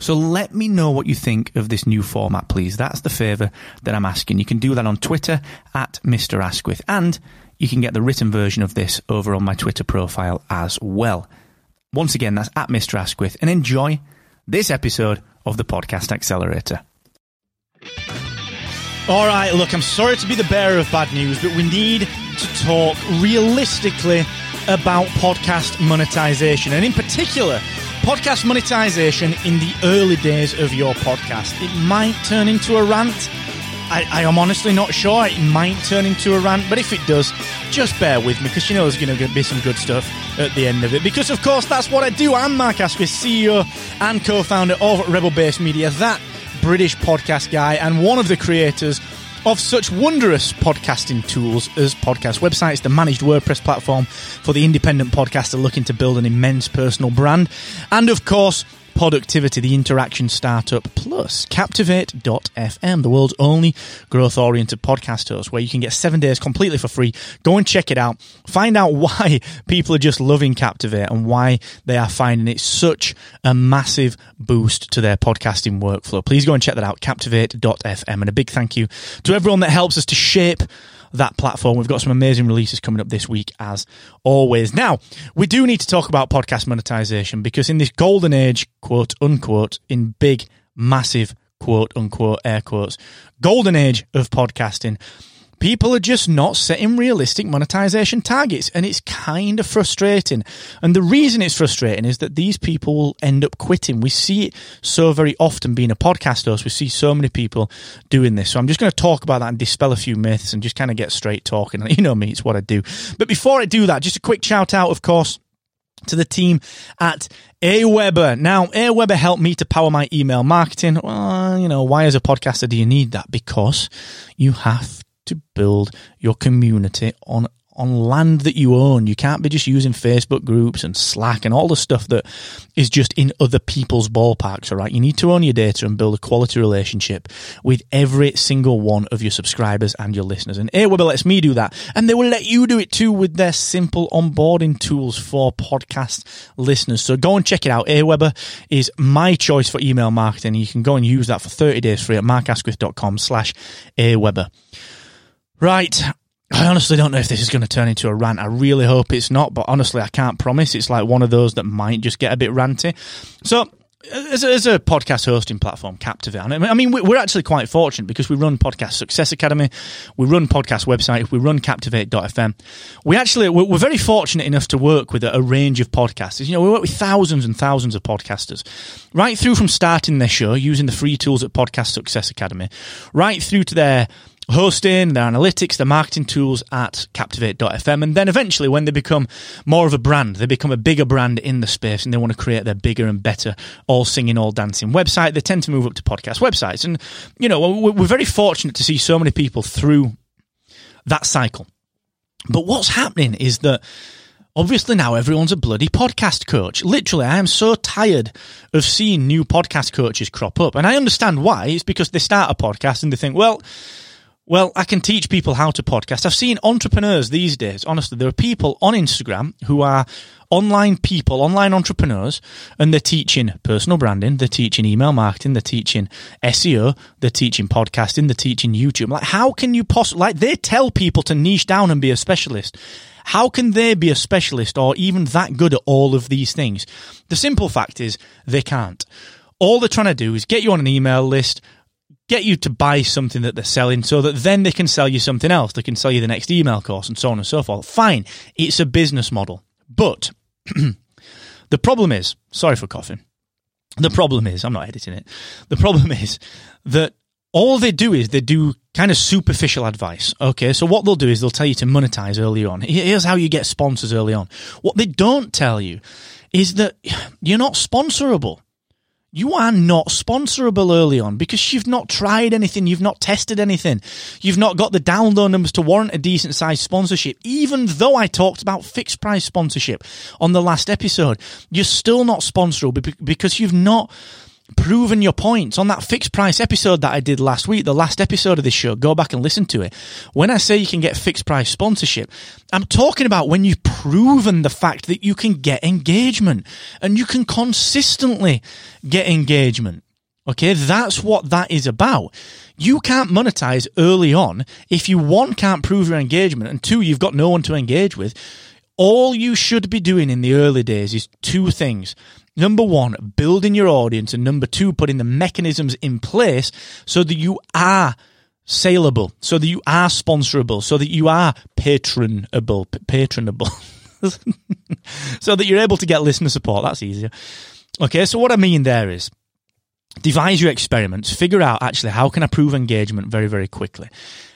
So let me know what you think of this new format, please. That's the favour that I'm asking. You can do that on Twitter at Mr. Asquith, and you can get the written version of this over on my Twitter profile as well. Once again, that's at Mr. Asquith, and enjoy this episode of the Podcast Accelerator. All right, look, I'm sorry to be the bearer of bad news, but we need to talk realistically about podcast monetization, and in particular, podcast monetization in the early days of your podcast. It might turn into a rant. I, I am honestly not sure. It might turn into a rant, but if it does, just bear with me because you know there's going to be some good stuff at the end of it. Because, of course, that's what I do. I'm Mark Asquith, CEO and co founder of Rebel Base Media, that British podcast guy, and one of the creators of such wondrous podcasting tools as podcast websites, the managed WordPress platform for the independent podcaster looking to build an immense personal brand, and of course, Poductivity, the interaction startup, plus Captivate.fm, the world's only growth oriented podcast host, where you can get seven days completely for free. Go and check it out. Find out why people are just loving Captivate and why they are finding it such a massive boost to their podcasting workflow. Please go and check that out, Captivate.fm. And a big thank you to everyone that helps us to shape that platform. We've got some amazing releases coming up this week, as always. Now, we do need to talk about podcast monetization because in this golden age, quote unquote, in big, massive quote unquote air quotes, golden age of podcasting, people are just not setting realistic monetization targets and it's kind of frustrating. And the reason it's frustrating is that these people will end up quitting. We see it so very often being a podcast host. We see so many people doing this. So I'm just going to talk about that and dispel a few myths and just kind of get straight talking. You know me, it's what I do. But before I do that, just a quick shout out, of course, to the team at Aweber. Now, Aweber helped me to power my email marketing. Well, you know, why as a podcaster do you need that? Because you have to build your community on on land that you own. You can't be just using Facebook groups and Slack and all the stuff that is just in other people's ballparks, all right? You need to own your data and build a quality relationship with every single one of your subscribers and your listeners. And Aweber lets me do that. And they will let you do it too with their simple onboarding tools for podcast listeners. So go and check it out. Aweber is my choice for email marketing. You can go and use that for 30 days free at markasquith.com slash Aweber. Right. I honestly don't know if this is going to turn into a rant. I really hope it's not, but honestly, I can't promise. It's like one of those that might just get a bit ranty. So, as a, as a podcast hosting platform, Captivate, I mean, we're actually quite fortunate because we run Podcast Success Academy, we run podcast website, we run Captivate.fm. We actually, we're very fortunate enough to work with a range of podcasters. You know, we work with thousands and thousands of podcasters, right through from starting their show using the free tools at Podcast Success Academy, right through to their hosting, their analytics, their marketing tools at Captivate.fm. And then eventually, when they become more of a brand, they become a bigger brand in the space and they want to create their bigger and better all singing, all dancing website, they tend to move up to podcast websites. And, you know, we're very fortunate to see so many people through that cycle. But what's happening is that Obviously, now everyone's a bloody podcast coach. Literally, I am so tired of seeing new podcast coaches crop up. And I understand why. It's because they start a podcast and they think, well, well, I can teach people how to podcast. I've seen entrepreneurs these days. Honestly, there are people on Instagram who are online people, online entrepreneurs, and they're teaching personal branding, they're teaching email marketing, they're teaching SEO, they're teaching podcasting, they're teaching YouTube. Like, how can you possibly, like, they tell people to niche down and be a specialist. How can they be a specialist or even that good at all of these things? The simple fact is they can't. All they're trying to do is get you on an email list, get you to buy something that they're selling so that then they can sell you something else. They can sell you the next email course and so on and so forth. Fine. It's a business model. But the problem is, sorry for coughing. The problem is, I'm not editing it. The problem is that all they do is they do kind of superficial advice. Okay, so what they'll do is they'll tell you to monetize early on. Here's how you get sponsors early on. What they don't tell you is that you're not sponsorable you are not sponsorable early on because you've not tried anything, you've not tested anything, you've not got the download numbers to warrant a decent sized sponsorship. Even though I talked about fixed price sponsorship on the last episode, you're still not sponsorable because you've not proven your points on that fixed price episode that I did last week, the last episode of this show. Go back and listen to it. When I say you can get fixed price sponsorship, I'm talking about when you've proven the fact that you can get engagement and you can consistently get engagement. Okay, that's what that is about. You can't monetize early on if you one can't prove your engagement and two you've got no one to engage with. All you should be doing in the early days is two things. Number one, building your audience. And number two, putting the mechanisms in place so that you are saleable, so that you are sponsorable, so that you are patronable, patronable. so that you're able to get listener support. That's easier. Okay, so what I mean there is devise your experiments, figure out actually how can I prove engagement very, very quickly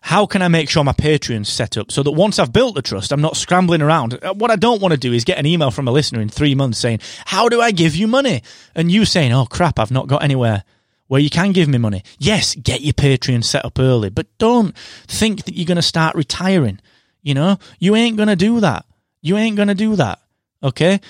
how can I make sure my Patreon's set up so that once I've built the trust, I'm not scrambling around? Uh, what I don't want to do is get an email from a listener in three months saying, How do I give you money? And you saying, Oh crap, I've not got anywhere where you can give me money. Yes, get your Patreon set up early, but don't think that you're going to start retiring. You know, you ain't going to do that. You ain't going to do that. Okay.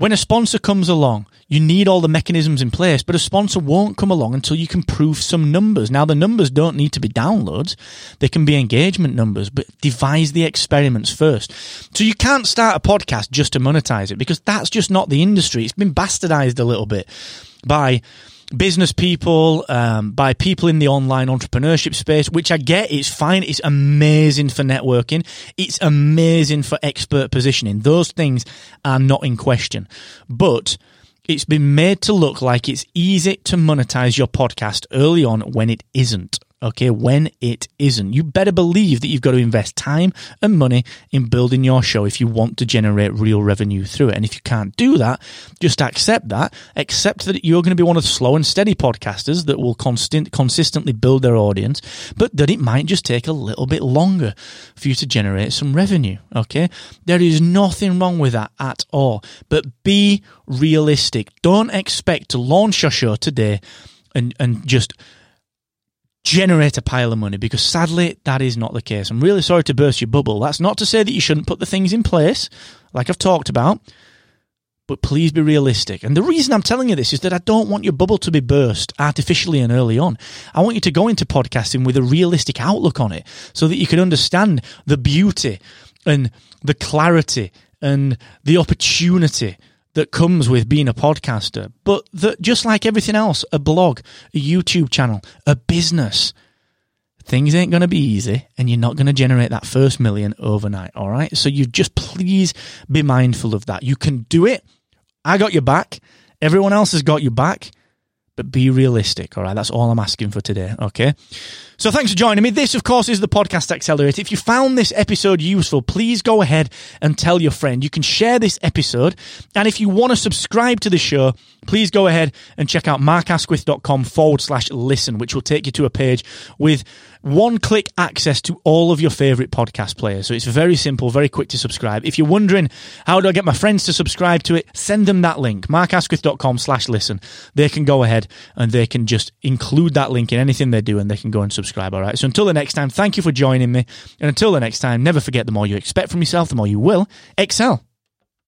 When a sponsor comes along, you need all the mechanisms in place, but a sponsor won't come along until you can prove some numbers. Now, the numbers don't need to be downloads. They can be engagement numbers, but devise the experiments first. So you can't start a podcast just to monetize it because that's just not the industry. It's been bastardized a little bit by business people, um, by people in the online entrepreneurship space, which I get. It's fine. It's amazing for networking. It's amazing for expert positioning. Those things are not in question. But it's been made to look like it's easy to monetize your podcast early on when it isn't. Okay, when it isn't. You better believe that you've got to invest time and money in building your show if you want to generate real revenue through it. And if you can't do that, just accept that. Accept that you're going to be one of the slow and steady podcasters that will constant, consistently build their audience, but that it might just take a little bit longer for you to generate some revenue. Okay. There is nothing wrong with that at all, but be realistic. Don't expect to launch your show today and, and just generate a pile of money because sadly that is not the case. I'm really sorry to burst your bubble. That's not to say that you shouldn't put the things in place, like I've talked about, but please be realistic. And the reason I'm telling you this is that I don't want your bubble to be burst artificially and early on. I want you to go into podcasting with a realistic outlook on it so that you can understand the beauty and the clarity and the opportunity that comes with being a podcaster, but that just like everything else, a blog, a YouTube channel, a business, things ain't going to be easy and you're not going to generate that first million overnight. All right. So you just please be mindful of that. You can do it. I got your back. Everyone else has got your back but be realistic. All right. That's all I'm asking for today. Okay. So thanks for joining me. This, of course, is the Podcast Accelerator. If you found this episode useful, please go ahead and tell your friend. You can share this episode. And if you want to subscribe to the show, please go ahead and check out markasquith.com forward slash listen, which will take you to a page with one click access to all of your favorite podcast players. So it's very simple, very quick to subscribe. If you're wondering, how do I get my friends to subscribe to it? Send them that link, markasquith.com slash listen. They can go ahead and they can just include that link in anything they do and they can go and subscribe. All right. So until the next time, thank you for joining me. And until the next time, never forget the more you expect from yourself, the more you will excel.